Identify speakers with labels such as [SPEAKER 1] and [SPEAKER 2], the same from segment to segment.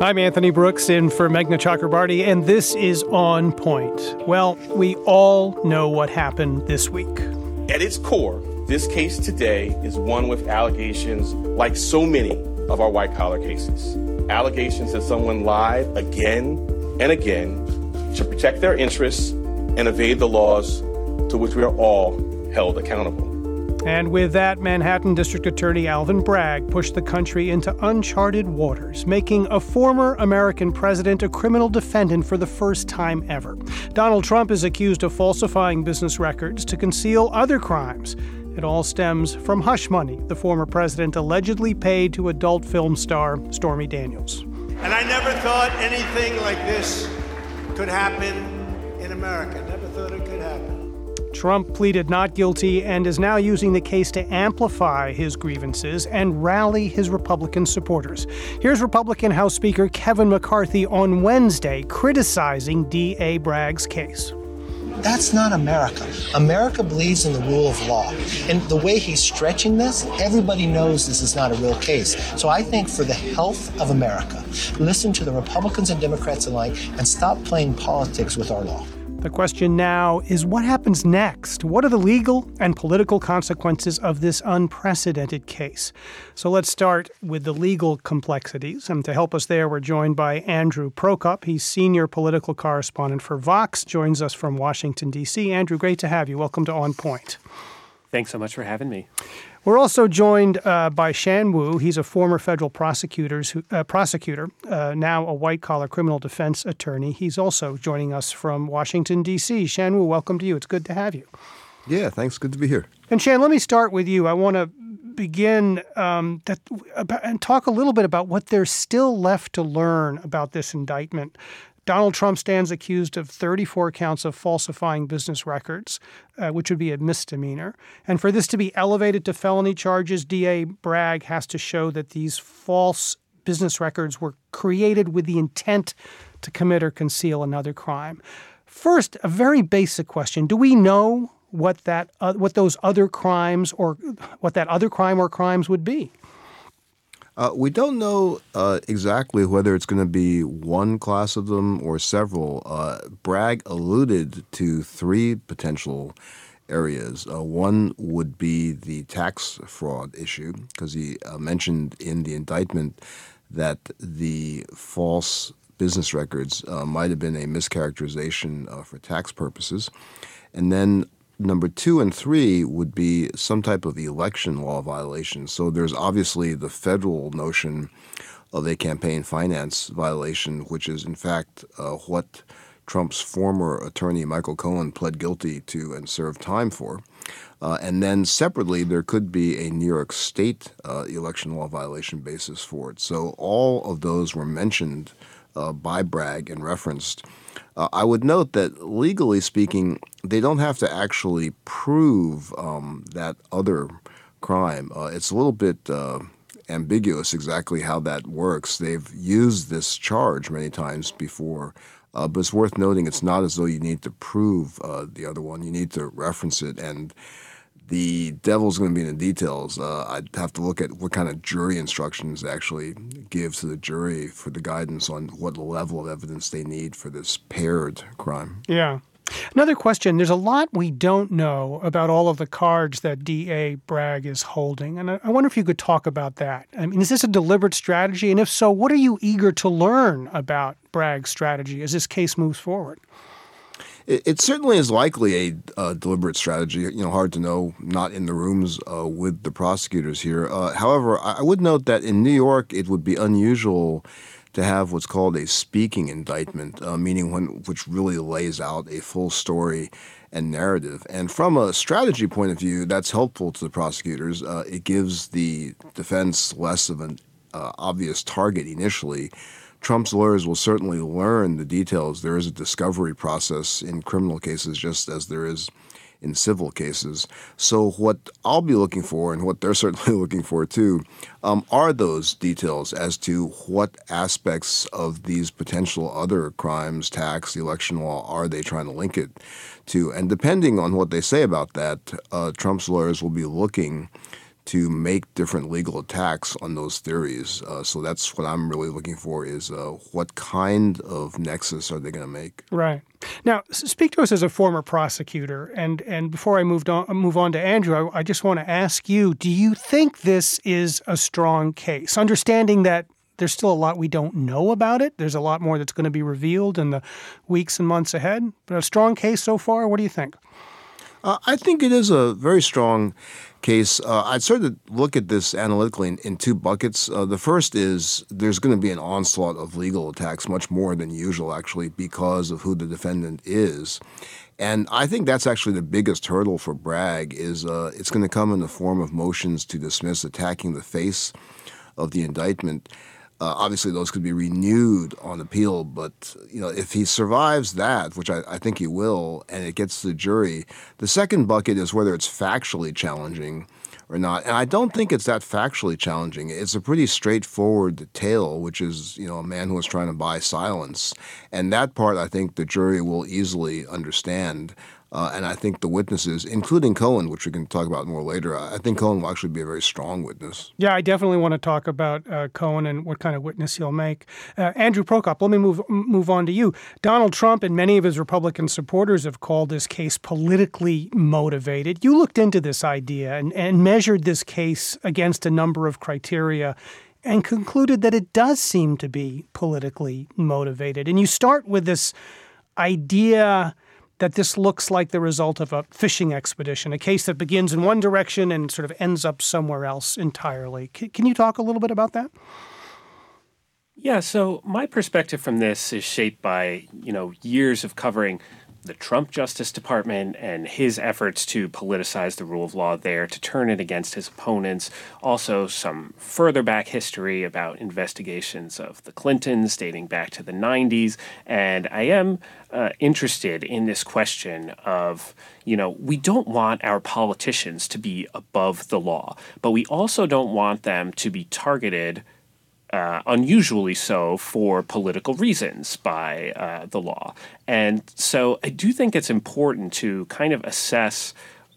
[SPEAKER 1] I'm Anthony Brooks in for Meghna Chakrabarti, and this is On Point. Well, we all know what happened this week.
[SPEAKER 2] At its core, this case today is one with allegations like so many of our white collar cases. Allegations that someone lied again and again to protect their interests and evade the laws to which we are all held accountable.
[SPEAKER 1] And with that, Manhattan District Attorney Alvin Bragg pushed the country into uncharted waters, making a former American president a criminal defendant for the first time ever. Donald Trump is accused of falsifying business records to conceal other crimes. It all stems from hush money the former president allegedly paid to adult film star Stormy Daniels.
[SPEAKER 3] And I never thought anything like this could happen in America.
[SPEAKER 1] Trump pleaded not guilty and is now using the case to amplify his grievances and rally his Republican supporters. Here's Republican House Speaker Kevin McCarthy on Wednesday criticizing D.A. Bragg's case.
[SPEAKER 4] That's not America. America believes in the rule of law. And the way he's stretching this, everybody knows this is not a real case. So I think for the health of America, listen to the Republicans and Democrats alike and stop playing politics with our law.
[SPEAKER 1] The question now is what happens next? What are the legal and political consequences of this unprecedented case? So let's start with the legal complexities. And to help us there, we're joined by Andrew Prokop. He's senior political correspondent for Vox, joins us from Washington, D.C. Andrew, great to have you. Welcome to On Point.
[SPEAKER 5] Thanks so much for having me.
[SPEAKER 1] We're also joined uh, by Shan Wu. He's a former federal who, uh, prosecutor, uh, now a white collar criminal defense attorney. He's also joining us from Washington, D.C. Shan Wu, welcome to you. It's good to have you.
[SPEAKER 6] Yeah, thanks. Good to be here.
[SPEAKER 1] And Shan, let me start with you. I want to begin um, that, about, and talk a little bit about what there's still left to learn about this indictment. Donald Trump stands accused of 34 counts of falsifying business records, uh, which would be a misdemeanor. And for this to be elevated to felony charges, DA Bragg has to show that these false business records were created with the intent to commit or conceal another crime. First, a very basic question: Do we know what that uh, what those other crimes or what that other crime or crimes would be?
[SPEAKER 6] Uh, we don't know uh, exactly whether it's going to be one class of them or several. Uh, Bragg alluded to three potential areas. Uh, one would be the tax fraud issue, because he uh, mentioned in the indictment that the false business records uh, might have been a mischaracterization for tax purposes. And then Number two and three would be some type of election law violation. So there's obviously the federal notion of a campaign finance violation, which is in fact uh, what Trump's former attorney Michael Cohen pled guilty to and served time for. Uh, and then separately, there could be a New York State uh, election law violation basis for it. So all of those were mentioned uh, by Bragg and referenced. Uh, I would note that legally speaking, they don't have to actually prove um, that other crime. Uh, it's a little bit uh, ambiguous exactly how that works. They've used this charge many times before. Uh, but it's worth noting it's not as though you need to prove uh, the other one. You need to reference it. And the devil's going to be in the details. Uh, I'd have to look at what kind of jury instructions actually give to the jury for the guidance on what level of evidence they need for this paired crime.
[SPEAKER 1] Yeah. Another question there's a lot we don't know about all of the cards that D.A. Bragg is holding. And I, I wonder if you could talk about that. I mean, is this a deliberate strategy? And if so, what are you eager to learn about Bragg's strategy as this case moves forward?
[SPEAKER 6] It, it certainly is likely a, deliberate strategy. You know, hard to know, not in the rooms uh, with the prosecutors here. Uh, however, I would note that in New York, it would be unusual to have what's called a speaking indictment, uh, meaning one which really lays out a full story and narrative. And from a strategy point of view, that's helpful to the prosecutors. Uh, it gives the defense less of an uh, obvious target initially. Trump's lawyers will certainly learn the details. There is a discovery process in criminal cases, just as there is in civil cases. So, what I'll be looking for, and what they're certainly looking for too, um, are those details as to what aspects of these potential other crimes, tax, election law, are they trying to link it to. And depending on what they say about that, uh, Trump's lawyers will be looking to make different legal attacks on those theories. Uh, so that's what I'm really looking for is uh, what kind of nexus are they going to make?
[SPEAKER 1] Right. Now, speak to us as a former prosecutor. And, and before I moved on, move on to Andrew, I, I just want to ask you do you think this is a strong case? Understanding that there's still a lot we don't know about it. There's a lot more that's going to be revealed in the weeks and months ahead. But a strong case so far. What do you think?
[SPEAKER 6] Uh, I think it is a very strong case. Uh, I'd sort of look at this analytically in, in two buckets. Uh, the first is there's going to be an onslaught of legal attacks, much more than usual, actually, because of who the defendant is. And I think that's actually the biggest hurdle for Bragg is uh, it's going to come in the form of motions to dismiss attacking the face of the indictment. Uh, obviously, those could be renewed on appeal, but you know if he survives that, which I, I, think he will, and it gets to the jury, the second bucket is whether it's factually challenging or not. And I don't think it's that factually challenging. It's a pretty straightforward tale, which is you know a man who was trying to buy silence, and that part I think the jury will easily understand. Uh, and I think the witnesses, including Cohen, which we can talk about more later, I think Cohen will actually be a very strong witness.
[SPEAKER 1] Yeah, I definitely want to talk about uh, Cohen and what kind of witness he'll make. Uh, Andrew Prokop, let me move move on to you. Donald Trump and many of his Republican supporters have called this case politically motivated. You looked into this idea and, and measured this case against a number of criteria and concluded that it does seem to be politically motivated. And you start with this idea that this looks like the result of a fishing expedition, a case that begins in one direction and sort of ends up somewhere else entirely. C- can you talk a little bit about that?
[SPEAKER 5] Yeah, so my perspective from this is shaped by, you know, years of covering the Trump Justice Department and his efforts to politicize the rule of law there, to turn it against his opponents. Also, some further back history about investigations of the Clintons dating back to the 90s. And I am uh, interested in this question of, you know, we don't want our politicians to be above the law, but we also don't want them to be targeted uh, unusually so for political reasons by uh, the law. And so I do think it's important to kind of assess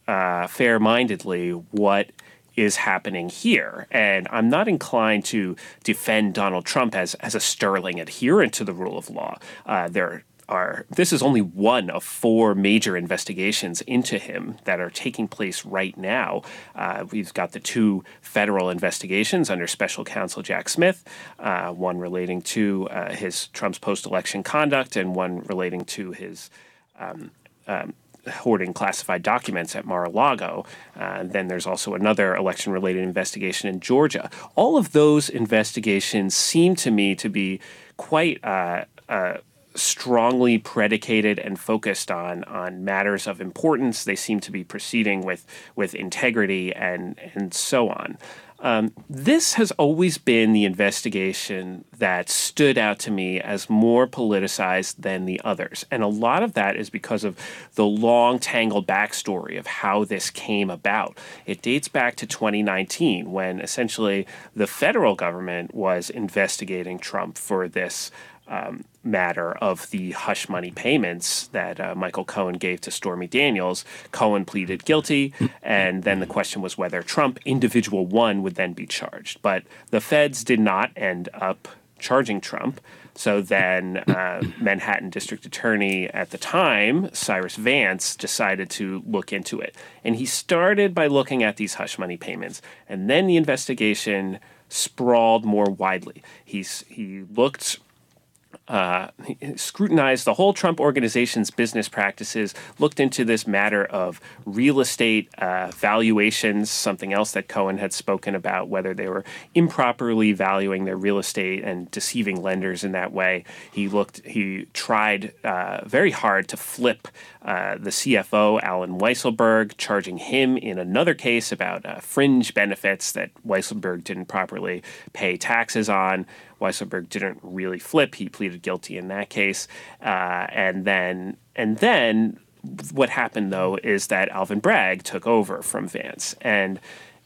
[SPEAKER 5] uh, fair mindedly what is happening here. And I'm not inclined to defend Donald Trump as, as a sterling adherent to the rule of law. Uh, there are this is only one of four major investigations into him that are taking place right now. Uh, we've got the two federal investigations under Special Counsel Jack Smith, uh, one relating to uh, his Trump's post-election conduct, and one relating to his. Um, um, hoarding classified documents at Mar-a-Lago. Uh, then there's also another election-related investigation in Georgia. All of those investigations seem to me to be quite uh, uh, strongly predicated and focused on on matters of importance. They seem to be proceeding with with integrity and and so on. Um, this has always been the investigation that stood out to me as more politicized than the others. And a lot of that is because of the long, tangled backstory of how this came about. It dates back to 2019 when essentially the federal government was investigating Trump for this um, matter of the hush money payments that uh, Michael Cohen gave to Stormy Daniels. Cohen pleaded guilty, and then the question was whether Trump, individual one, would then be charged. But the feds did not end up charging Trump. So then, uh, Manhattan District Attorney at the time, Cyrus Vance, decided to look into it. And he started by looking at these hush money payments. And then the investigation sprawled more widely. He's, he looked uh, scrutinized the whole Trump organization's business practices, looked into this matter of real estate uh, valuations, something else that Cohen had spoken about, whether they were improperly valuing their real estate and deceiving lenders in that way. He looked, he tried uh, very hard to flip uh, the CFO, Alan Weisselberg, charging him in another case about uh, fringe benefits that Weisselberg didn't properly pay taxes on. Weisselberg didn't really flip. He pleaded guilty in that case, uh, and then and then what happened though is that Alvin Bragg took over from Vance and.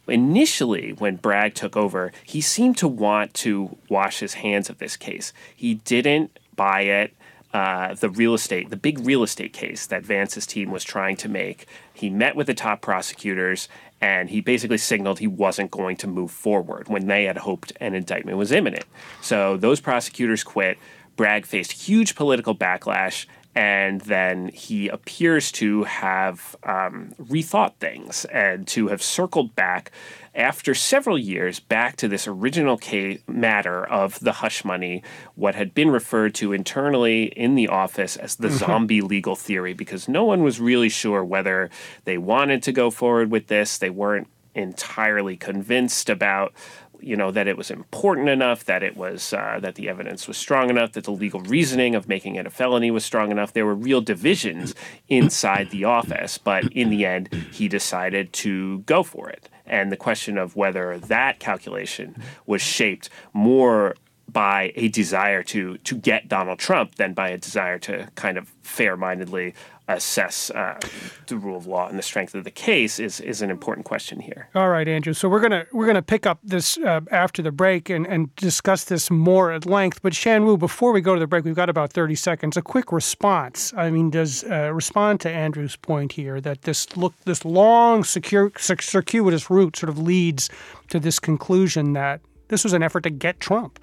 [SPEAKER 5] Initially, when Bragg took over, he seemed to want to wash his hands of this case. He didn't buy it. Uh, the real estate, the big real estate case that Vance's team was trying to make. He met with the top prosecutors and he basically signaled he wasn't going to move forward when they had hoped an indictment was imminent. So those prosecutors quit. Bragg faced huge political backlash, and then he appears to have um, rethought things and to have circled back after several years back to this original case matter of the hush money, what had been referred to internally in the office as the mm-hmm. zombie legal theory, because no one was really sure whether they wanted to go forward with this. They weren't entirely convinced about you know that it was important enough that it was uh, that the evidence was strong enough that the legal reasoning of making it a felony was strong enough there were real divisions inside the office but in the end he decided to go for it and the question of whether that calculation was shaped more by a desire to to get Donald Trump than by a desire to kind of fair-mindedly assess uh, the rule of law and the strength of the case is is an important question here.
[SPEAKER 1] All right, Andrew. So we're gonna we're gonna pick up this uh, after the break and, and discuss this more at length. But Shan Wu, before we go to the break, we've got about thirty seconds. A quick response. I mean, does uh, respond to Andrew's point here that this look this long secure, circuitous route sort of leads to this conclusion that this was an effort to get Trump.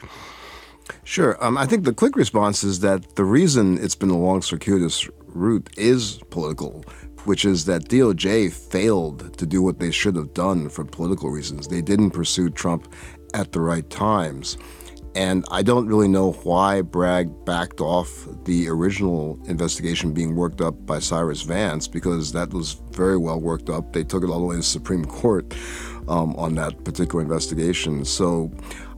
[SPEAKER 6] Sure. Um, I think the quick response is that the reason it's been a long circuitous route is political, which is that DOJ failed to do what they should have done for political reasons. They didn't pursue Trump at the right times. And I don't really know why Bragg backed off the original investigation being worked up by Cyrus Vance, because that was very well worked up. They took it all the way to the Supreme Court um, on that particular investigation. So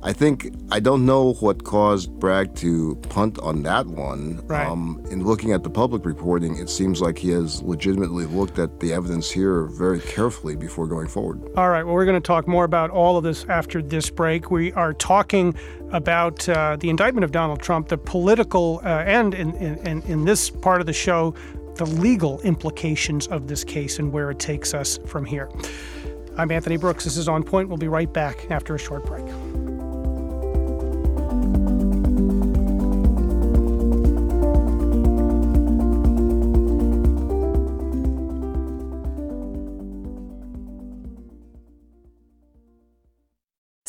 [SPEAKER 6] I think I don't know what caused Bragg to punt on that one.
[SPEAKER 1] Right. Um,
[SPEAKER 6] in looking at the public reporting, it seems like he has legitimately looked at the evidence here very carefully before going forward.
[SPEAKER 1] All right. Well, we're going to talk more about all of this after this break. We are talking about uh, the indictment of Donald Trump, the political, uh, and in, in, in this part of the show, the legal implications of this case and where it takes us from here. I'm Anthony Brooks. This is On Point. We'll be right back after a short break.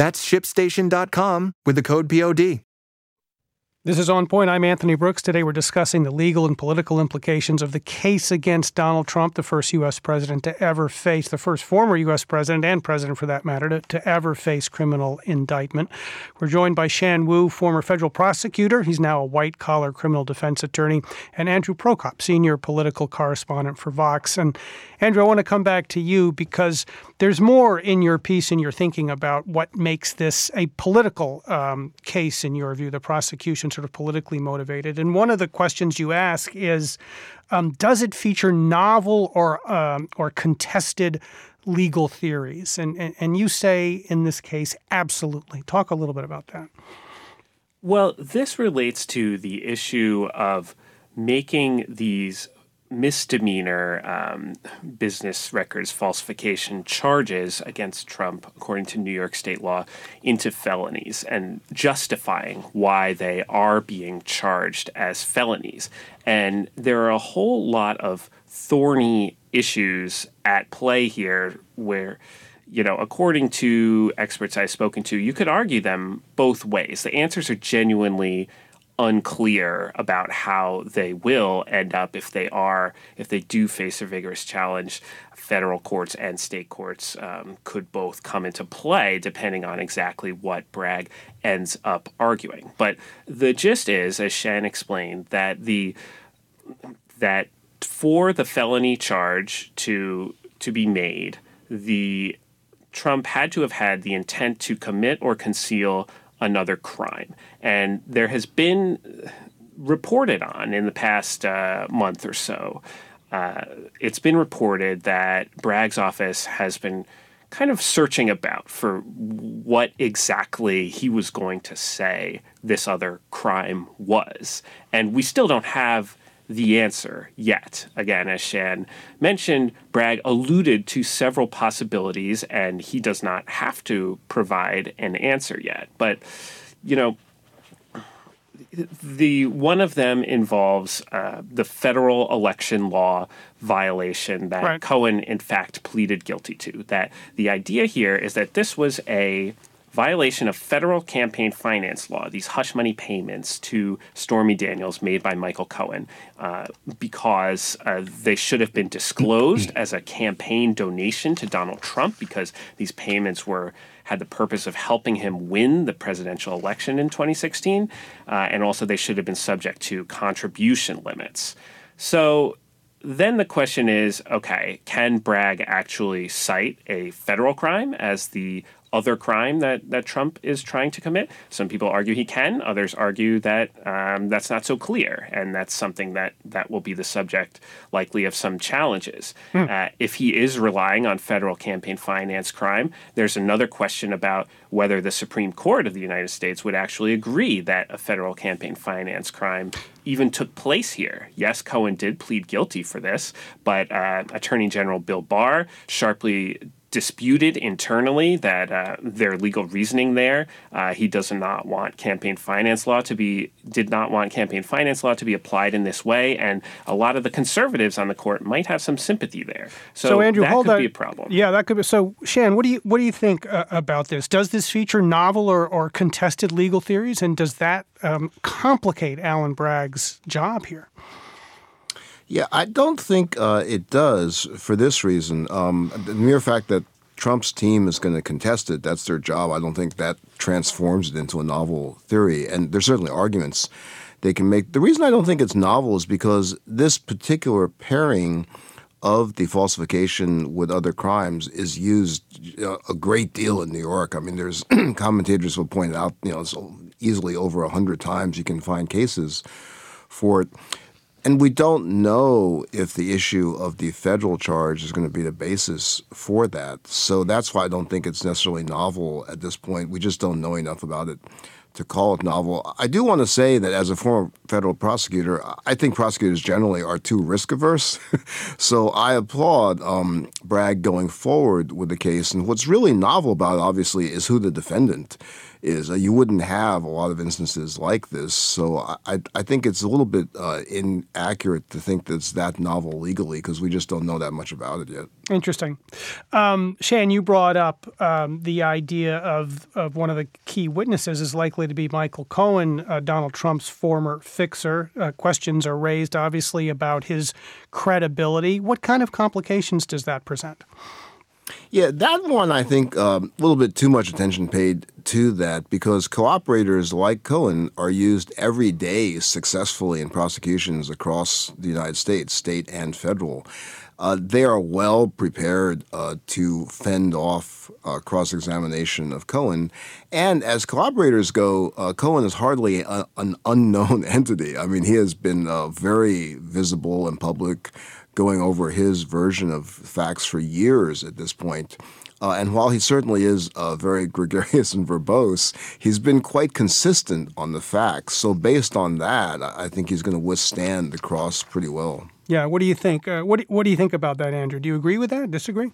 [SPEAKER 7] That's shipstation.com with the code POD.
[SPEAKER 1] This is On Point. I'm Anthony Brooks. Today we're discussing the legal and political implications of the case against Donald Trump, the first U.S. president to ever face, the first former U.S. president and president for that matter, to, to ever face criminal indictment. We're joined by Shan Wu, former federal prosecutor. He's now a white collar criminal defense attorney, and Andrew Prokop, senior political correspondent for Vox. And Andrew, I want to come back to you because there's more in your piece and your thinking about what makes this a political um, case, in your view, the prosecution and sort of politically motivated. And one of the questions you ask is, um, does it feature novel or um, or contested legal theories? And, and and you say in this case, absolutely. Talk a little bit about that.
[SPEAKER 5] Well, this relates to the issue of making these misdemeanor um, business records falsification charges against Trump, according to New York state law, into felonies and justifying why they are being charged as felonies. And there are a whole lot of thorny issues at play here where you know, according to experts I've spoken to, you could argue them both ways. The answers are genuinely unclear about how they will end up if they are, if they do face a vigorous challenge. Federal courts and state courts um, could both come into play depending on exactly what Bragg ends up arguing. But the gist is, as Shan explained, that the that for the felony charge to to be made, the Trump had to have had the intent to commit or conceal another crime. And there has been reported on in the past uh, month or so. Uh, it's been reported that Bragg's office has been kind of searching about for what exactly he was going to say this other crime was. And we still don't have the answer yet. Again, as Shan mentioned, Bragg alluded to several possibilities, and he does not have to provide an answer yet. But, you know, the one of them involves uh, the federal election law violation that right. Cohen in fact pleaded guilty to. That the idea here is that this was a violation of federal campaign finance law, these hush money payments to Stormy Daniels made by Michael Cohen, uh, because uh, they should have been disclosed as a campaign donation to Donald Trump, because these payments were had the purpose of helping him win the presidential election in 2016, uh, and also they should have been subject to contribution limits. So then the question is okay, can Bragg actually cite a federal crime as the other crime that, that Trump is trying to commit. Some people argue he can. Others argue that um, that's not so clear, and that's something that that will be the subject likely of some challenges. Hmm. Uh, if he is relying on federal campaign finance crime, there's another question about whether the Supreme Court of the United States would actually agree that a federal campaign finance crime even took place here. Yes, Cohen did plead guilty for this, but uh, Attorney General Bill Barr sharply disputed internally that uh, their legal reasoning there. Uh, he does not want campaign finance law to be did not want campaign finance law to be applied in this way, and a lot of the conservatives on the court might have some sympathy there. So,
[SPEAKER 1] so Andrew,
[SPEAKER 5] that
[SPEAKER 1] hold
[SPEAKER 5] could
[SPEAKER 1] on.
[SPEAKER 5] be a problem.
[SPEAKER 1] Yeah, that could be. So Shan, what do you what do you think uh, about this? Does this feature novel or, or contested legal theories, and does that um, complicate Alvin Bragg's job here?
[SPEAKER 6] Yeah, I don't think uh, it does for this reason. Um, the mere fact that Trump's team is going to contest it, that's their job. I don't think that transforms it into a novel theory. And there's certainly arguments they can make. The reason I don't think it's novel is because this particular pairing of the falsification with other crimes is used a great deal in New York. I mean, there's commentators will point out, you know, so easily over a hundred times you can find cases for it. And we don't know if the issue of the federal charge is going to be the basis for that. So that's why I don't think it's necessarily novel at this point. We just don't know enough about it to call it novel. I do want to say that as a former federal prosecutor, I think prosecutors generally are too risk averse. so I applaud um, Bragg going forward with the case. And what's really novel about it, obviously, is who the defendant is. Uh, you wouldn't have a lot of instances like this. So I, I think it's a little bit uh, inaccurate to think that it's that novel legally because we just don't know that much about it yet.
[SPEAKER 1] Interesting. Um, Shan, you brought up um, the idea of, of one of the key witnesses is likely to be Michael Cohen, uh, Donald Trump's former fixer. Uh, questions are raised, obviously, about his credibility. What kind of complications does that present?
[SPEAKER 6] Yeah, that one I think um, a little bit too much attention paid to that because cooperators like Cohen are used every day successfully in prosecutions across the United States, state and federal. Uh, they are well prepared uh, to fend off uh, cross examination of Cohen. And as cooperators go, uh, Cohen is hardly a, an unknown entity. I mean, he has been uh, very visible in public, going over his version of facts for years at this point. Uh, and while he certainly is uh, very gregarious and verbose, he's been quite consistent on the facts. So, based on that, I think he's going to withstand the cross pretty well.
[SPEAKER 1] Yeah. What do you think? Uh, what What do you think about that, Andrew? Do you agree with that? Disagree?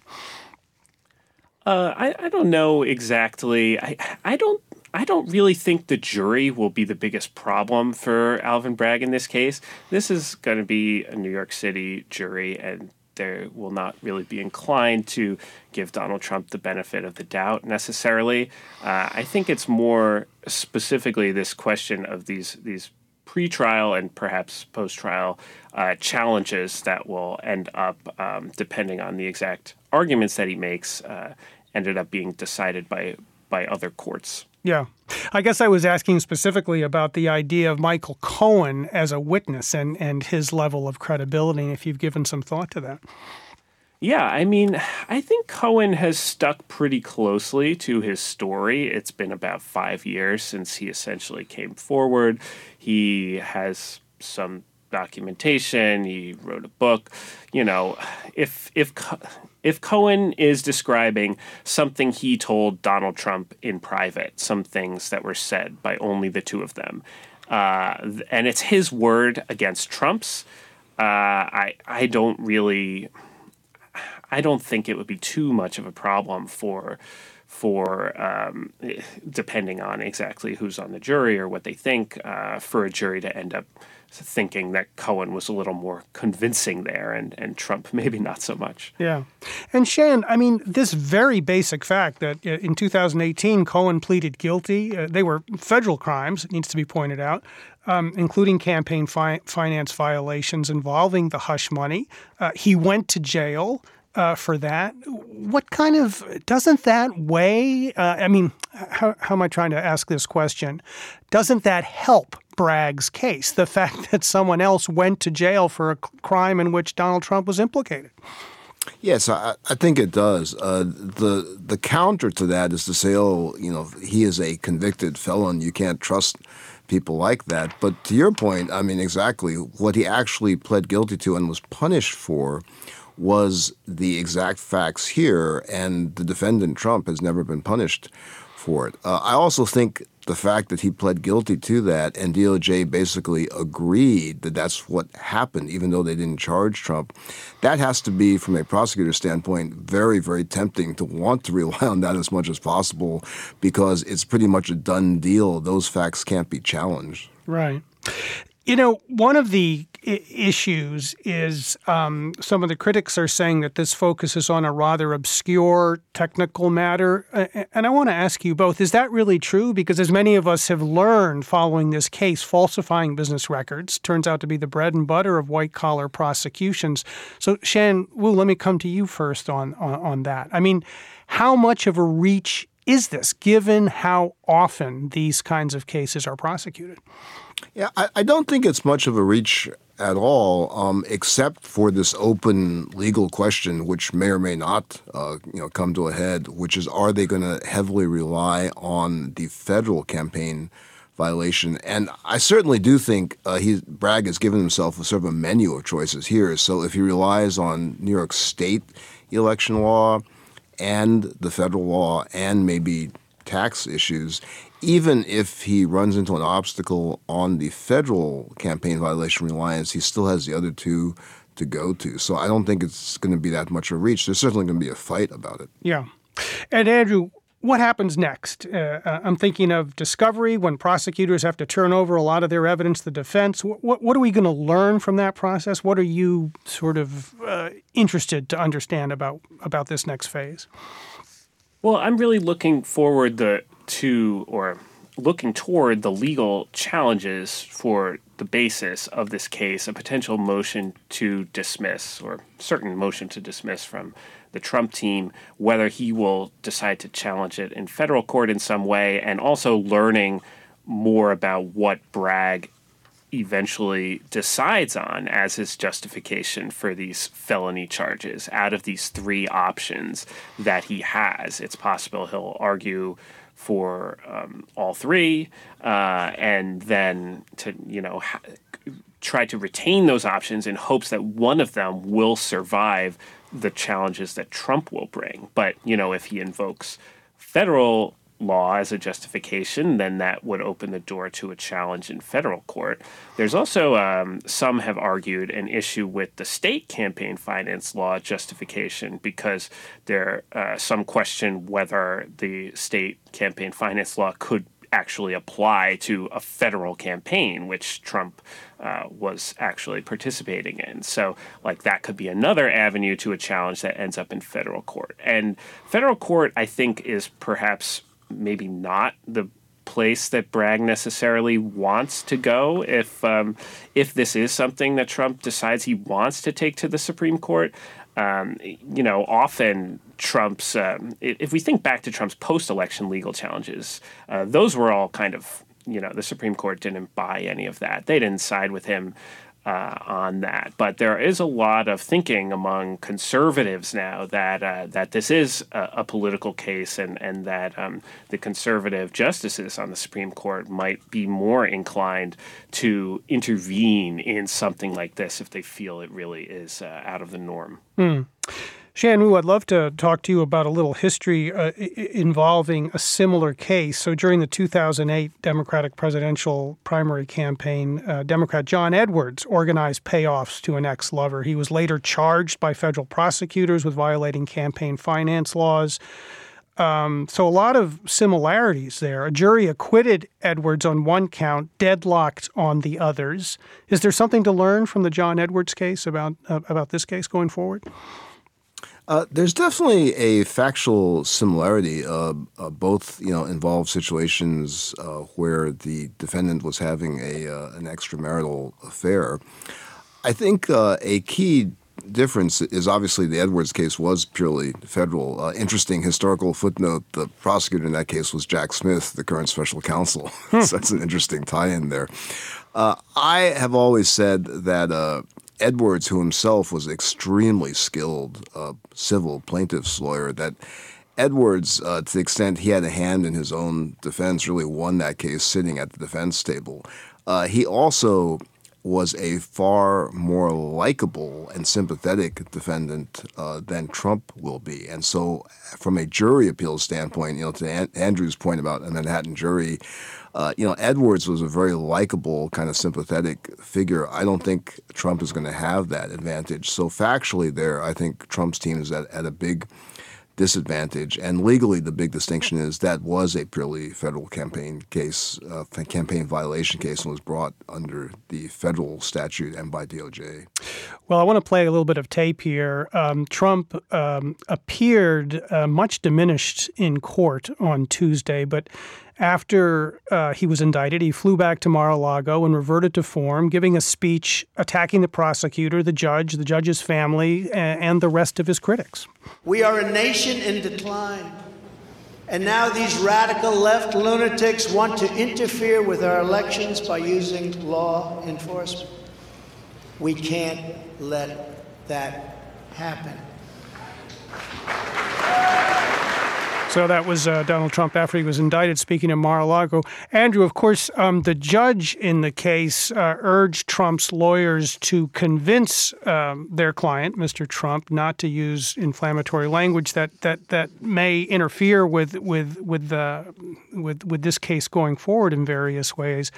[SPEAKER 5] Uh, I I don't know exactly. I I don't I don't really think the jury will be the biggest problem for Alvin Bragg in this case. This is going to be a New York City jury, and they will not really be inclined to give Donald Trump the benefit of the doubt necessarily. Uh, I think it's more specifically this question of these these pre-trial and perhaps post-trial uh, challenges that will end up, um, depending on the exact arguments that he makes, uh, ended up being decided by by other courts.
[SPEAKER 1] Yeah. I guess I was asking specifically about the idea of Michael Cohen as a witness and, and his level of credibility, if you've given some thought to that.
[SPEAKER 5] Yeah, I mean, I think Cohen has stuck pretty closely to his story. It's been about five years since he essentially came forward. He has some documentation. He wrote a book. You know, if if if Cohen is describing something he told Donald Trump in private, some things that were said by only the two of them, uh, and it's his word against Trump's, uh, I I don't really, I don't think it would be too much of a problem for for um, depending on exactly who's on the jury or what they think uh, for a jury to end up thinking that Cohen was a little more convincing there and, and Trump maybe not so much.
[SPEAKER 1] Yeah. And Shan, I mean, this very basic fact that uh, in 2018 Cohen pleaded guilty, uh, they were federal crimes, it needs to be pointed out, um, including campaign fi- finance violations involving the hush money. Uh, he went to jail. Uh, for that. What kind of doesn't that weigh? Uh, I mean, how, how am I trying to ask this question? Doesn't that help Bragg's case, the fact that someone else went to jail for a crime in which Donald Trump was implicated.
[SPEAKER 6] Yes, I, I think it does. Uh, the the counter to that is to say, oh, you know, he is a convicted felon. You can't trust people like that. But to your point, I mean, exactly what he actually pled guilty to and was punished for was the exact facts here, and the defendant Trump has never been punished for it. Uh, I also think the fact that he pled guilty to that and DOJ basically agreed that that's what happened, even though they didn't charge Trump, that has to be, from a prosecutor standpoint, very, very tempting to want to rely on that as much as possible because it's pretty much a done deal. Those facts can't be challenged.
[SPEAKER 1] Right. You know, one of the issues is um, some of the critics are saying that this focuses on a rather obscure technical matter. And I want to ask you both is that really true? Because as many of us have learned following this case, falsifying business records turns out to be the bread and butter of white collar prosecutions. So, Shan Wu, let me come to you first on, on, on that. I mean, how much of a reach is this given how often these kinds of cases are prosecuted?
[SPEAKER 6] Yeah, I, I don't think it's much of a reach at all, um, except for this open legal question, which may or may not, uh, you know, come to a head. Which is, are they going to heavily rely on the federal campaign violation? And I certainly do think uh, he Bragg has given himself a sort of a menu of choices here. So if he relies on New York State election law and the federal law and maybe tax issues, even if he runs into an obstacle on the federal campaign violation reliance, he still has the other two to go to. So I don't think it's going to be that much of a reach. There's certainly going to be a fight about it.
[SPEAKER 1] Yeah. And Andrew, what happens next? Uh, uh I'm thinking of discovery when prosecutors have to turn over a lot of their evidence to the defense. What, what are we going to learn from that process? What are you sort of uh, interested to understand about about this next phase?
[SPEAKER 5] Well, I'm really looking forward the to or looking toward the legal challenges for the basis of this case, a potential motion to dismiss or certain motion to dismiss from the Trump team, whether he will decide to challenge it in federal court in some way, and also learning more about what Bragg eventually decides on as his justification for these felony charges out of these three options that he has. It's possible he'll argue for um, all three uh, and then to, you know, ha- try to retain those options in hopes that one of them will survive the challenges that Trump will bring. But, you know, if he invokes federal law as a justification, then that would open the door to a challenge in federal court. There's also, um, some have argued, an issue with the state campaign finance law justification because there uh, some question whether the state campaign finance law could actually apply to a federal campaign, which Trump uh, was actually participating in. So, like, that could be another avenue to a challenge that ends up in federal court. And federal court, I think, is perhaps maybe not the place that Bragg necessarily wants to go if um, if this is something that Trump decides he wants to take to the Supreme Court. Um, you know, often Trump's um, if we think back to Trump's post-election legal challenges, uh, those were all kind of you know the Supreme Court didn't buy any of that. They didn't side with him uh, on that. But there is a lot of thinking among conservatives now that uh, that this is a, a, political case, and and that um, the conservative justices on the Supreme Court might be more inclined to intervene in something like this if they feel it really is uh, out of the norm.
[SPEAKER 1] Mm. Shan Wu, I'd love to talk to you about a little history uh, involving a similar case. So, during the 2008 Democratic presidential primary campaign, uh, Democrat John Edwards organized payoffs to an ex lover. He was later charged by federal prosecutors with violating campaign finance laws. Um, so, a lot of similarities there. A jury acquitted Edwards on one count, deadlocked on the others. Is there something to learn from the John Edwards case about uh, about this case going forward?
[SPEAKER 6] Uh, there's definitely a factual similarity. Uh, uh, both, you know, involve situations uh, where the defendant was having a uh, an extramarital affair. I think uh, a key difference is obviously the Edwards case was purely federal. interesting historical footnote: the prosecutor in that case was Jack Smith, the current special counsel. so that's an interesting tie-in there. I have always said that Edwards, who himself was extremely skilled uh, civil plaintiff's lawyer, that Edwards, uh, to the extent he had a hand in his own defense, really won that case sitting at the defense table. Uh, he also was a far more likable and sympathetic defendant uh, than Trump will be. And so, from a jury appeal standpoint, you know, to An- Andrew's point about a Manhattan jury, uh, you know, Edwards was a very likable, kind of sympathetic figure. I don't think Trump is going to have that advantage. So factually, there, I think Trump's team is at, at a big disadvantage. And legally, the big distinction is that was a purely federal campaign case, uh, campaign violation case, and was brought under the federal statute and by DOJ.
[SPEAKER 1] Well, I want to play a little bit of tape here. Um, Trump um, appeared uh, much diminished in court on Tuesday, but after uh, he was indicted, he flew back to Mar a Lago and reverted to form, giving a speech attacking the prosecutor, the judge, the judge's family, and the rest of his critics.
[SPEAKER 3] We are a nation in decline. And now these radical left lunatics want to interfere with our elections by using law enforcement. We can't let that happen.
[SPEAKER 1] So that was uh, Donald Trump after he was indicted, speaking in Mar-a-Lago. Andrew, of course, um, the judge in the case uh, urged Trump's lawyers to convince um, their client, Mr. Trump, not to use inflammatory language that that that may interfere with with with the with with this case going forward in various ways.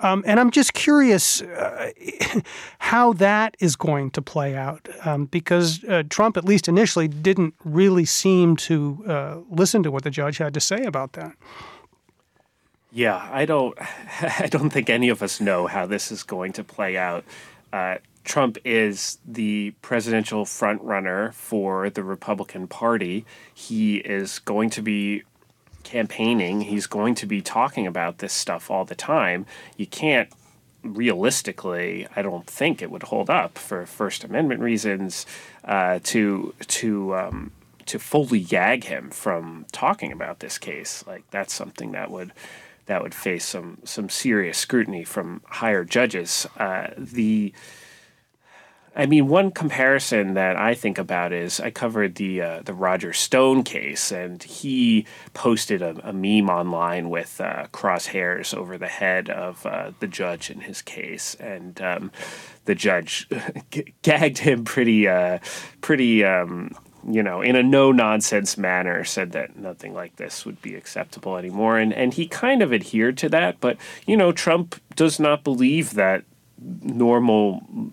[SPEAKER 1] Um, and I'm just curious uh, how that is going to play out, um, because uh, Trump, at least initially, didn't really seem to uh, listen listen to what the judge had to say about that.
[SPEAKER 5] Yeah, I don't. I don't think any of us know how this is going to play out. Uh, Trump is the presidential frontrunner for the Republican Party. He is going to be campaigning. He's going to be talking about this stuff all the time. You can't realistically, I don't think it would hold up for First Amendment reasons uh, to to um, to fully gag him from talking about this case. Like that's something that would that would face some some serious scrutiny from higher judges. Uh, the I mean, one comparison that I think about is I covered the uh, the Roger Stone case, and he posted a, a meme online with uh, crosshairs over the head of uh, the judge in his case, and um, the judge g- gagged him pretty, uh, pretty, um, you know, in a no nonsense manner. Said that nothing like this would be acceptable anymore, and and he kind of adhered to that. But you know, Trump does not believe that normal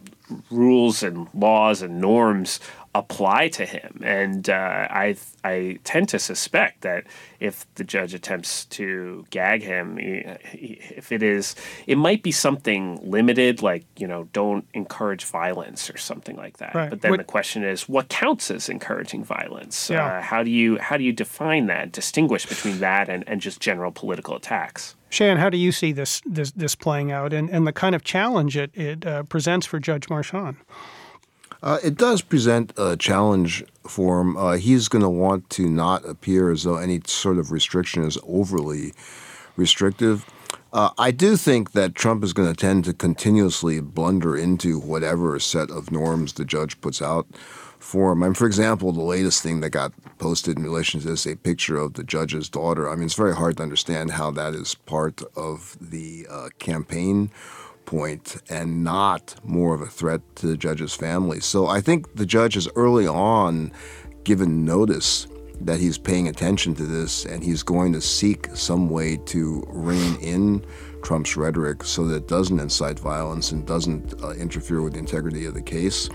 [SPEAKER 5] rules and laws and norms apply to him. And uh, I I tend to suspect that if the judge attempts to gag him, if it is, it might be something limited, like you know, don't encourage violence or something like that.
[SPEAKER 1] Right.
[SPEAKER 5] But then
[SPEAKER 1] What-
[SPEAKER 5] the question is, what counts as encouraging violence?
[SPEAKER 1] Yeah.
[SPEAKER 5] Uh, how do you how do you define that? Distinguish between that and, and just general political attacks?
[SPEAKER 1] Shan, how do you see this this, this playing out and, and the kind of challenge it, it uh, presents for Judge Merchan?
[SPEAKER 6] Uh, it does present a challenge for him. Uh, he's going to want to not appear as though any sort of restriction is overly restrictive. Uh, I do think that Trump is going to tend to continuously blunder into whatever set of norms the judge puts out for him. I mean, for example, the latest thing that got posted in relation to this, a picture of the judge's daughter. I mean, it's very hard to understand how that is part of the uh, campaign point and not more of a threat to the judge's family. So I think the judge has early on given notice that he's paying attention to this and he's going to seek some way to rein in Trump's rhetoric so that it doesn't incite violence and doesn't uh, interfere with the integrity of the case.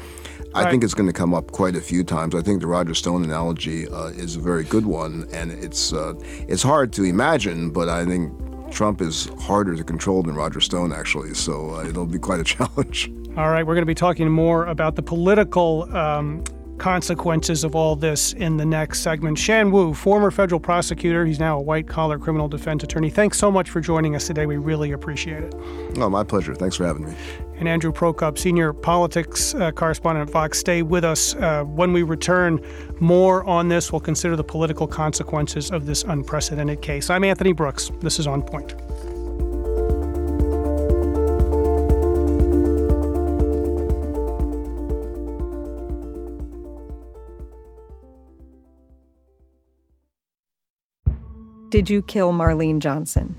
[SPEAKER 6] I
[SPEAKER 1] Right.
[SPEAKER 6] think it's going to come up quite a few times. I think the Roger Stone analogy uh, is a very good one, and it's uh, it's hard to imagine, but I think Trump is harder to control than Roger Stone, actually. So uh, it'll be quite a challenge.
[SPEAKER 1] All right, we're going to be talking more about the political um, consequences of all this in the next segment. Shan Wu, former federal prosecutor, he's now a white collar criminal defense attorney. Thanks so much for joining us today. We really appreciate it.
[SPEAKER 6] Oh, my pleasure. Thanks for having me.
[SPEAKER 1] And Andrew Prokop, senior politics uh, correspondent at Vox, stay with us. Uh, when we return, more on this. We'll consider the political consequences of this unprecedented case. I'm Anthony Brooks. This is On Point.
[SPEAKER 8] Did you kill Marlene Johnson?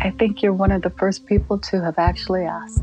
[SPEAKER 9] I think you're one of the first people to have actually asked.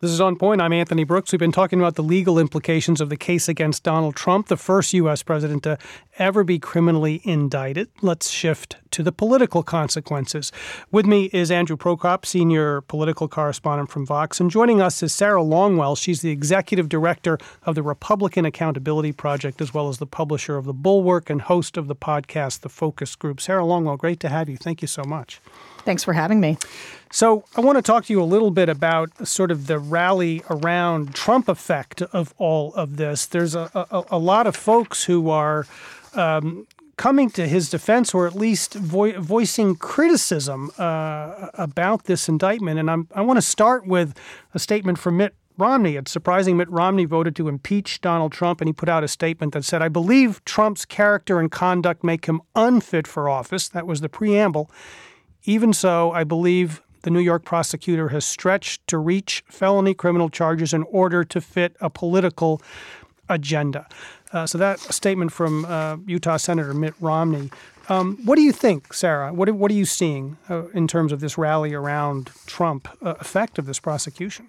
[SPEAKER 1] This is On Point. I'm Anthony Brooks. We've been talking about the legal implications of the case against Donald Trump, the first U.S. president to ever be criminally indicted. Let's shift to the political consequences. With me is Andrew Prokop, senior political correspondent from Vox, and joining us is Sarah Longwell. She's the executive director of the Republican Accountability Project, as well as the publisher of The Bulwark and host of the podcast, The Focus Group. Sarah Longwell, great to have you. Thank you so much.
[SPEAKER 10] Thanks for having me.
[SPEAKER 1] So, I want to talk to you a little bit about sort of the rally around Trump effect of all of this. There's a, a, a lot of folks who are um, coming to his defense, or at least vo- voicing criticism uh, about this indictment. And I'm, I want to start with a statement from Mitt Romney. It's surprising Mitt Romney voted to impeach Donald Trump, and he put out a statement that said, I believe Trump's character and conduct make him unfit for office. That was the preamble. Even so, I believe the New York prosecutor has stretched to reach felony criminal charges in order to fit a political agenda. Uh, so that statement from uh, Utah Senator Mitt Romney. Um, what do you think, Sarah? What, what are you seeing uh, in terms of this rally around Trump uh, effect of this prosecution?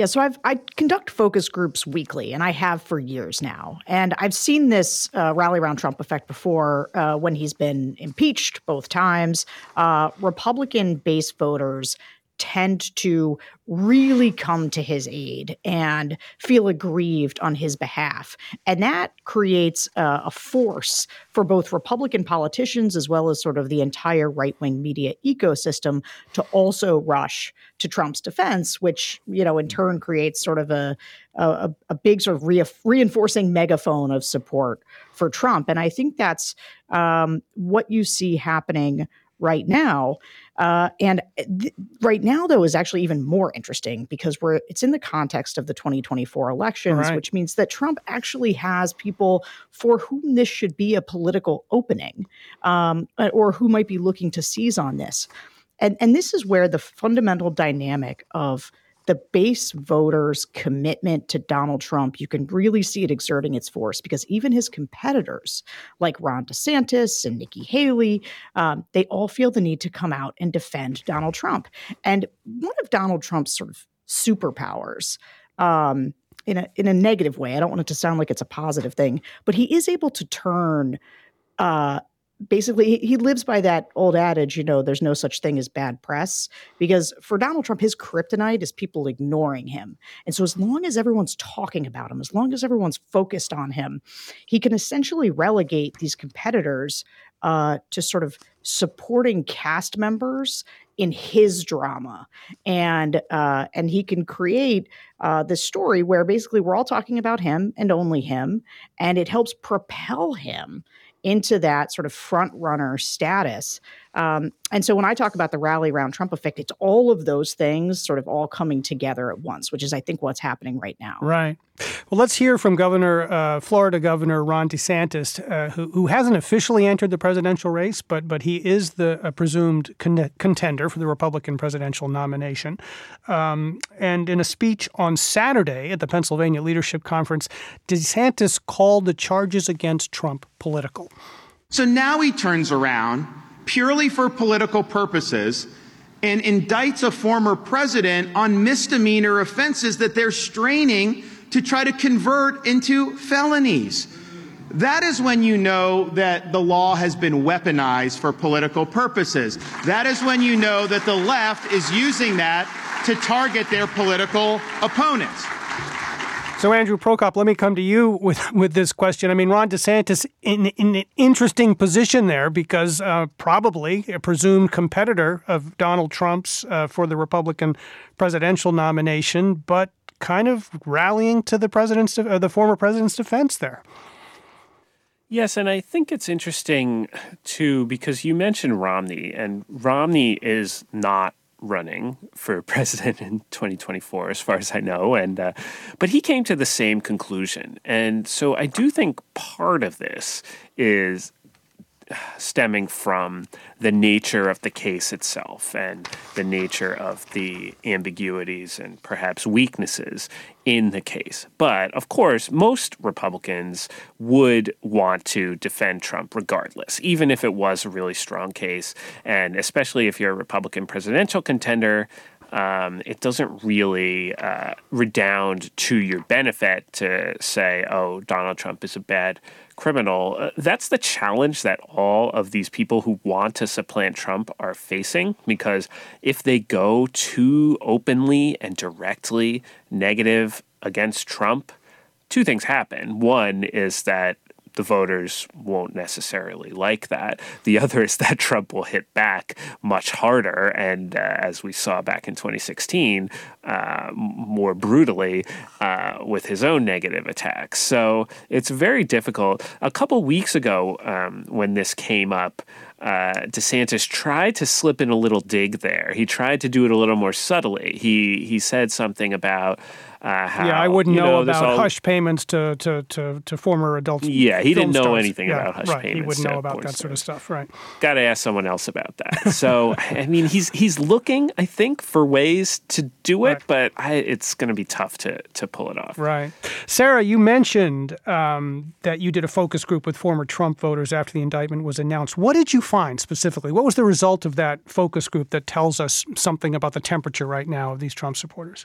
[SPEAKER 10] Yeah, so I've I conduct focus groups weekly, and I have for years now. And I've seen this uh, rally around Trump effect before uh, when he's been impeached both times. Uh, Republican base voters tend to really come to his aid and feel aggrieved on his behalf. And that creates a force for both Republican politicians as well as sort of the entire right wing media ecosystem to also rush to Trump's defense, which, you know, in turn creates sort of a, a, a big sort of re- reinforcing megaphone of support for Trump. And I think that's um, what you see happening right now. Uh, and th- right now, though, is actually even more interesting because we're it's in the context of the 2024 elections, right. which means that Trump actually has people for whom this should be a political opening, um, or who might be looking to seize on this. And and this is where the fundamental dynamic of the base voters' commitment to Donald Trump, you can really see it exerting its force because even his competitors, like Ron DeSantis and Nikki Haley, um, they all feel the need to come out and defend Donald Trump. And one of Donald Trump's sort of superpowers. Um, in a in a negative way. I don't want it to sound like it's a positive thing, but he is able to turn uh, basically he lives by that old adage you know there's no such thing as bad press because for donald trump his kryptonite is people ignoring him. And so as long as everyone's talking about him as long as everyone's focused on him he can essentially relegate these competitors uh, to sort of supporting cast members in his drama. And uh, and he can create uh, this story where basically we're all talking about him and only him and it helps propel him into that sort of front runner status. Um, and so when I talk about the rally around Trump effect, it's all of those things sort of all coming together at once, which is, I think, what's happening right now.
[SPEAKER 1] Right. Well, let's hear from Governor, uh, Florida Governor Ron DeSantis, uh, who, who hasn't officially entered the presidential race, but but he is the uh, presumed con- contender for the Republican presidential nomination. Um, and in a speech on Saturday at the Pennsylvania Leadership Conference, DeSantis called the charges against Trump political.
[SPEAKER 11] So now he turns around purely for political purposes and indicts a former president on misdemeanor offenses that they're straining to try to convert into felonies. That is when you know that the law has been weaponized for political purposes. That is when you know that the left is using that to target their political opponents.
[SPEAKER 1] So, Andrew Prokop, let me come to you with, with this question. I mean, Ron DeSantis in, in an interesting position there because uh, probably a presumed competitor of Donald Trump's uh, for the Republican presidential nomination, but kind of rallying to the president's, uh, the former president's defense there.
[SPEAKER 5] Yes, and I think it's interesting too because you mentioned Romney, and Romney is not running for president in 2024, as far as I know. And uh, but he came to the same conclusion, and so I do think part of this is stemming from the nature of the case itself and the nature of the ambiguities and perhaps weaknesses in the case. But of course, most Republicans would want to defend Trump regardless, even if it was a really strong case. And especially if you're a Republican presidential contender, um, it doesn't really uh, redound to your benefit to say, oh, Donald Trump is a bad criminal. Uh, that's the challenge that all of these people who want to supplant Trump are facing because if they go too openly and directly negative against Trump, two things happen. One is that the voters won't necessarily like that. The other is that Trump will hit back much harder, and uh, as we saw back in 2016, uh, more brutally uh, with his own negative attacks. So it's very difficult. A couple weeks ago, um, when this came up, uh, DeSantis tried to slip in a little dig there. He tried to do it a little more subtly. He he said something about uh, how,
[SPEAKER 1] yeah, I wouldn't know,
[SPEAKER 5] know
[SPEAKER 1] about
[SPEAKER 5] all,
[SPEAKER 1] hush payments to, to, to, to former adults.
[SPEAKER 5] Yeah, he didn't know
[SPEAKER 1] stars.
[SPEAKER 5] anything
[SPEAKER 1] yeah,
[SPEAKER 5] about hush
[SPEAKER 1] right.
[SPEAKER 5] payments.
[SPEAKER 1] He wouldn't know about that
[SPEAKER 5] stars.
[SPEAKER 1] sort of stuff, right?
[SPEAKER 5] Got to ask someone else about that. So, I mean, he's he's looking, I think, for ways to do it, right. but I, it's going to be tough to to pull it off.
[SPEAKER 1] Right, Sarah, you mentioned um, that you did a focus group with former Trump voters after the indictment was announced. What did you find specifically? What was the result of that focus group that tells us something about the temperature right now of these Trump supporters?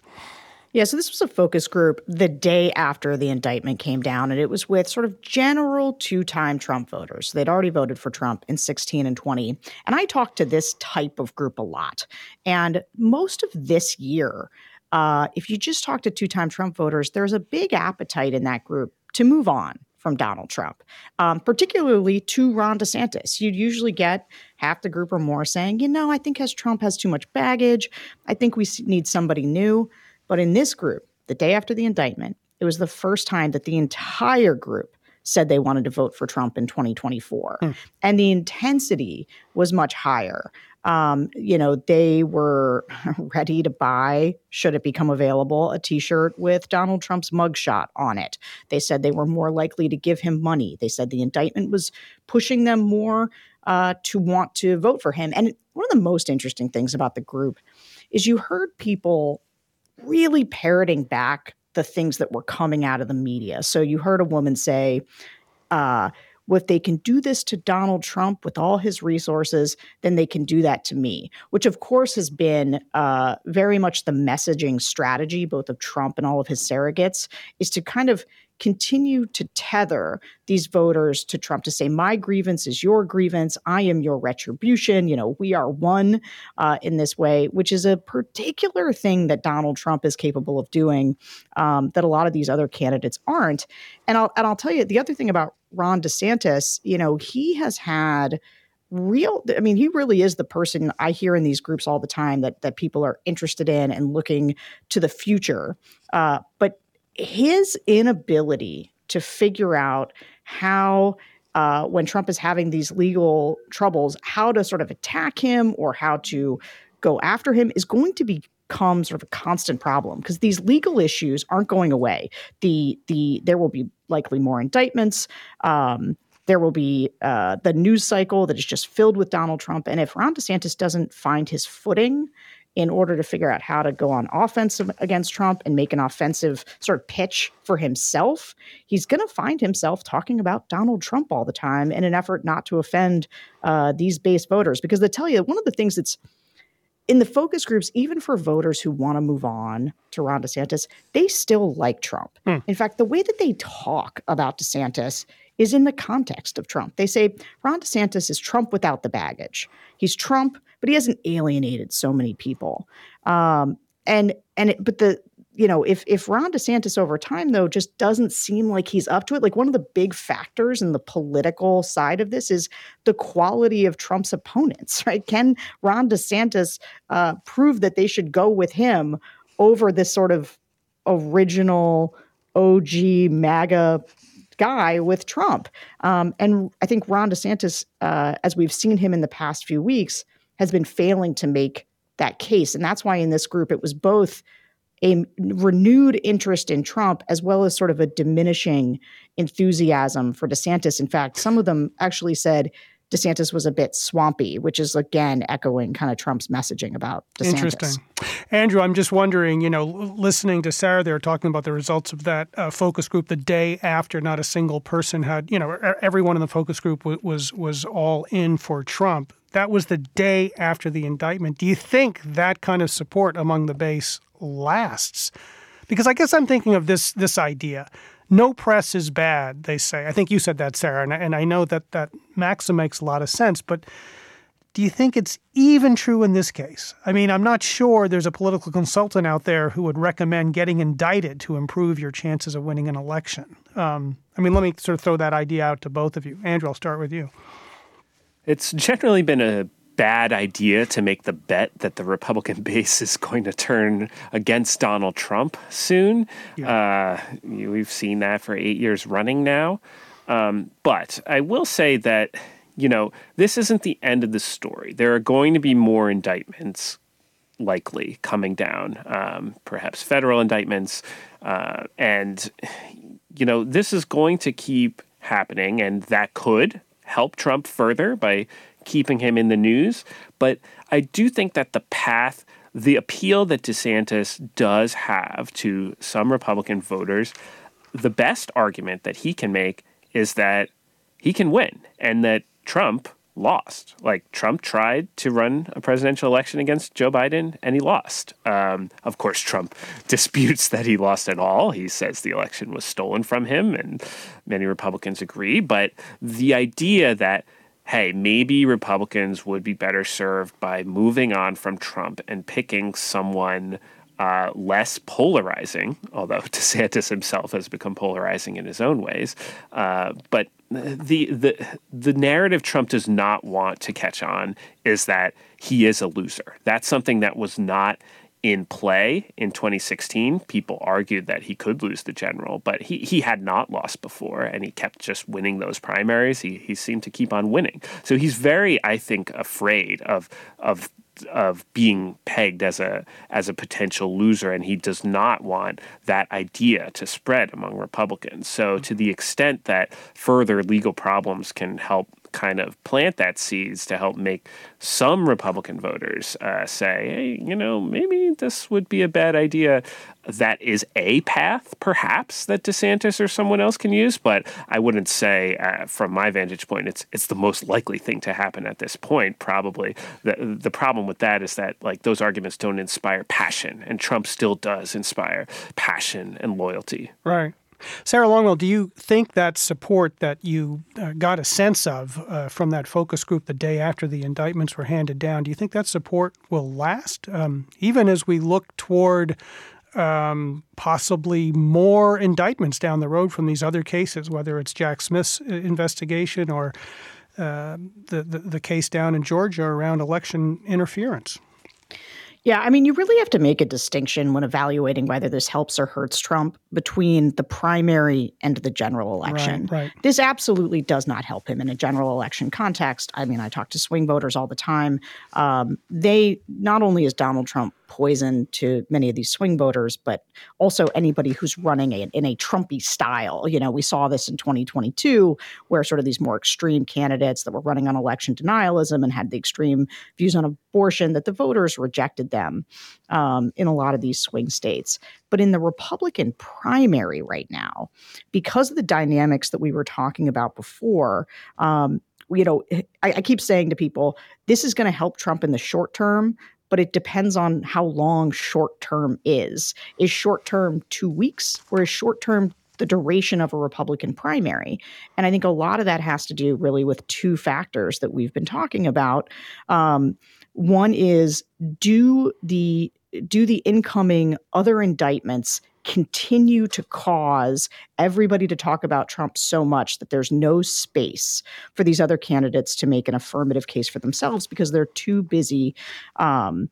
[SPEAKER 10] Yeah, so this was a focus group the day after the indictment came down, and it was with sort of general two time Trump voters. They'd already voted for Trump in 16 and 20. And I talked to this type of group a lot. And most of this year, uh, if you just talk to two time Trump voters, there's a big appetite in that group to move on from Donald Trump, um, particularly to Ron DeSantis. You'd usually get half the group or more saying, you know, I think as Trump has too much baggage. I think we need somebody new. But in this group, the day after the indictment, it was the first time that the entire group said they wanted to vote for Trump in 2024. Mm. And the intensity was much higher. Um, you know, they were ready to buy, should it become available, a t shirt with Donald Trump's mugshot on it. They said they were more likely to give him money. They said the indictment was pushing them more uh, to want to vote for him. And one of the most interesting things about the group is you heard people really parroting back the things that were coming out of the media. So you heard a woman say, uh, well, if they can do this to Donald Trump with all his resources, then they can do that to me, which of course has been uh, very much the messaging strategy, both of Trump and all of his surrogates, is to kind of continue to tether these voters to Trump to say, my grievance is your grievance. I am your retribution. You know, we are one uh, in this way, which is a particular thing that Donald Trump is capable of doing um, that a lot of these other candidates aren't. And I'll, and I'll tell you the other thing about Ron DeSantis, you know, he has had real i mean he really is the person i hear in these groups all the time that that people are interested in and looking to the future uh, but his inability to figure out how uh, when Trump is having these legal troubles, how to sort of attack him or how to go after him is going to become sort of a constant problem because these legal issues aren't going away. The the there will be likely more indictments. Um, there will be uh, the news cycle that is just filled with Donald Trump, and if Ron DeSantis doesn't find his footing in order to figure out how to go on offense against Trump and make an offensive sort of pitch for himself, he's going to find himself talking about Donald Trump all the time in an effort not to offend uh, these base voters. Because they tell you, one of the things that's in the focus groups, even for voters who want to move on to Ron DeSantis, they still like Trump.
[SPEAKER 1] Hmm.
[SPEAKER 10] In fact, the way that they talk about DeSantis is in the context of Trump. They say Ron DeSantis is Trump without the baggage. He's Trump, but he hasn't alienated so many people. Um, and and it, but the you know if if Ron DeSantis over time though just doesn't seem like he's up to it. Like one of the big factors in the political side of this is the quality of Trump's opponents. Right? Can Ron DeSantis uh, prove that they should go with him over this sort of original OG MAGA guy with Trump. Um, and I think Ron DeSantis, uh, as we've seen him in the past few weeks, has been failing to make that case. And that's why in this group, it was both a renewed interest in Trump as well as sort of a diminishing enthusiasm for DeSantis. In fact, some of them actually said, DeSantis was a bit swampy, which is again echoing kind of Trump's messaging about DeSantis.
[SPEAKER 1] Interesting. Andrew, I'm just wondering, you know, listening to Sarah there talking about the results of that uh, focus group the day after not a single person had, you know, everyone in the focus group was was all in for Trump. That was the day after the indictment. Do you think that kind of support among the base lasts? Because I guess I'm thinking of this this idea. No press is bad, they say. I think you said that, Sarah, and I, and I know that that maxim makes a lot of sense. But do you think it's even true in this case? I mean, I'm not sure there's a political consultant out there who would recommend getting indicted to improve your chances of winning an election. Um, I mean, let me sort of throw that idea out to both of you. Andrew, I'll start with you.
[SPEAKER 5] It's generally been a bad idea to make the bet that the Republican base is going to turn against Donald Trump soon. Yeah. Uh, we've seen that for eight years running now. Um, but I will say that, you know, this isn't the end of the story. There are going to be more indictments likely coming down, um, perhaps federal indictments. Uh, and, you know, this is going to keep happening, and that could help Trump further by keeping him in the news. But I do think that the path, the appeal that DeSantis does have to some Republican voters, the best argument that he can make is that he can win and that Trump lost. Like Trump tried to run a presidential election against Joe Biden and he lost. Um, of course, Trump disputes that he lost at all. He says the election was stolen from him, and many Republicans agree. But the idea that hey, maybe Republicans would be better served by moving on from Trump and picking someone uh, less polarizing, although DeSantis himself has become polarizing in his own ways. Uh, but the the the narrative Trump does not want to catch on is that he is a loser. That's something that was not in play in 2016, people argued that he could lose the general, but he, he had not lost before and he kept just winning those primaries. He, he seemed to keep on winning. So he's very, I think, afraid of, of of being pegged as a as a potential loser and he does not want that idea to spread among Republicans. So to the extent that further legal problems can help kind of plant that seeds to help make some Republican voters uh, say, hey, you know, maybe this would be a bad idea. That is a path, perhaps, that DeSantis or someone else can use, but I wouldn't say, uh, from my vantage point, it's it's the most likely thing to happen at this point. Probably the the problem with that is that like those arguments don't inspire passion, and Trump still does inspire passion and loyalty.
[SPEAKER 1] Right. Sarah Longwell, do you think that support that you uh, got a sense of uh, from that focus group the day after the indictments were handed down, do you think that support will last, um, even as we look toward um, possibly more indictments down the road from these other cases, whether it's Jack Smith's uh, investigation or uh, the, the, the case down in Georgia around election interference?
[SPEAKER 10] Yeah, I mean, you really have to make a distinction when evaluating whether this helps or hurts Trump between the primary and the general election.
[SPEAKER 1] Right, right.
[SPEAKER 10] This absolutely does not help him in a general election context. I mean, I talk to swing voters all the time. Um, they not only is Donald Trump poison to many of these swing voters, but also anybody who's running a, in a Trumpy style. You know, we saw this in 2022, where sort of these more extreme candidates that were running on election denialism and had the extreme views on abortion, that the voters rejected them um, in a lot of these swing states. But in the Republican primary right now, because of the dynamics that we were talking about before, um, you know, I, I, keep saying to people, this is going to help Trump in the short term, but it depends on how long short term is. Is short term two weeks or is short term the duration of a Republican primary? And I think a lot of that has to do really with two factors that we've been talking about. Um, one is do the do the incoming other indictments continue to cause everybody to talk about Trump so much that there's no space for these other candidates to make an affirmative case for themselves because they're too busy um,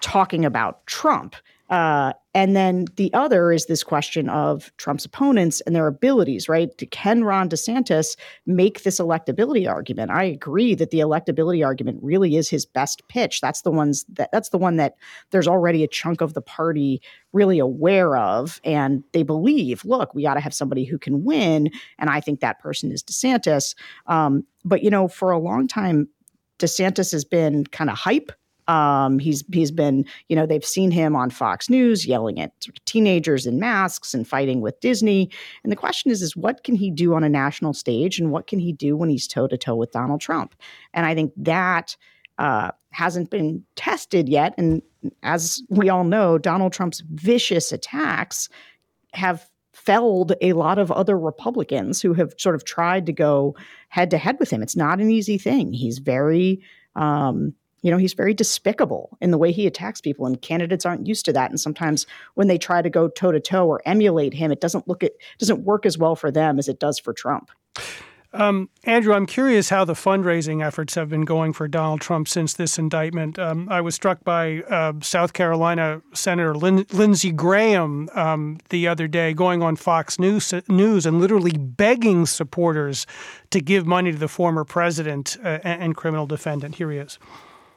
[SPEAKER 10] talking about Trump. Uh, and then the other is this question of Trump's opponents and their abilities, right? Can Ron DeSantis make this electability argument? I agree that the electability argument really is his best pitch. That's the ones that that's the one that there's already a chunk of the party really aware of and they believe, look, we got to have somebody who can win. And I think that person is DeSantis. Um, but you know, for a long time, DeSantis has been kind of hype Um, he's he's been, you know, they've seen him on Fox News yelling at teenagers in masks and fighting with Disney. And the question is, is what can he do on a national stage, and what can he do when he's toe to toe with Donald Trump? And I think that uh, hasn't been tested yet. And as we all know, Donald Trump's vicious attacks have felled a lot of other Republicans who have sort of tried to go head to head with him. It's not an easy thing. He's very, um, you know, he's very despicable in the way he attacks people, and candidates aren't used to that. And sometimes when they try to go toe to toe or emulate him, it doesn't look it doesn't work as well for them as it does for Trump.
[SPEAKER 1] Um, Andrew, I'm curious how the fundraising efforts have been going for Donald Trump since this indictment. Um, I was struck by uh, South Carolina Senator Lin- Lindsey Graham um, the other day going on Fox News, News and literally begging supporters to give money to the former president uh, and, and criminal defendant. Here he is.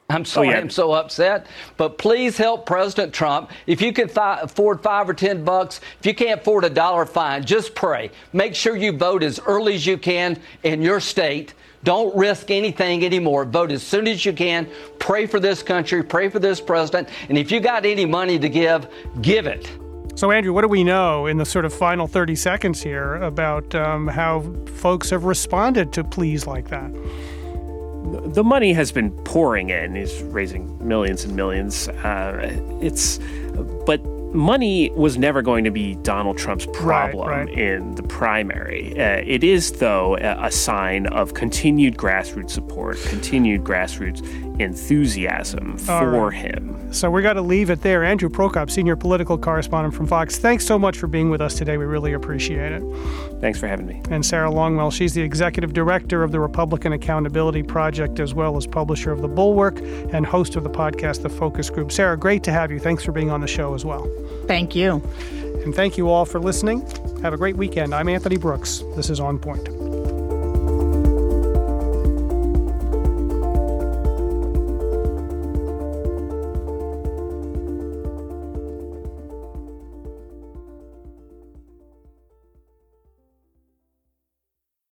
[SPEAKER 12] I'm sorry, oh, yeah. I'm so upset. But please help President Trump. If you can fi- afford five or ten bucks, if you can't afford a dollar, fine. Just pray. Make sure you vote as early as you can in your state. Don't risk anything anymore. Vote as soon as you can. Pray for this country. Pray for this president. And if you got any money to give, give it.
[SPEAKER 1] So, Andrew, what do we know in the sort of final 30 seconds here about um, how folks have responded to pleas like that?
[SPEAKER 5] The money has been pouring in. He's raising millions and millions. Uh, it's, but money was never going to be Donald Trump's problem
[SPEAKER 1] right, right.
[SPEAKER 5] in the primary. Uh, it is, though, a, a, sign of continued grassroots support, continued grassroots enthusiasm for right. him.
[SPEAKER 1] So we got to leave it there. Andrew Prokop, senior political correspondent from Vox, thanks so much for being with us today. We really appreciate it.
[SPEAKER 5] Thanks for having me.
[SPEAKER 1] And Sarah Longwell, she's the executive director of the Republican Accountability Project, as well as publisher of The Bulwark and host of the podcast, The Focus Group. Sarah, great to have you. Thanks for being on the show as well.
[SPEAKER 10] Thank you.
[SPEAKER 1] And thank you all for listening. Have a great weekend. I'm Anthony Brooks. This is On Point.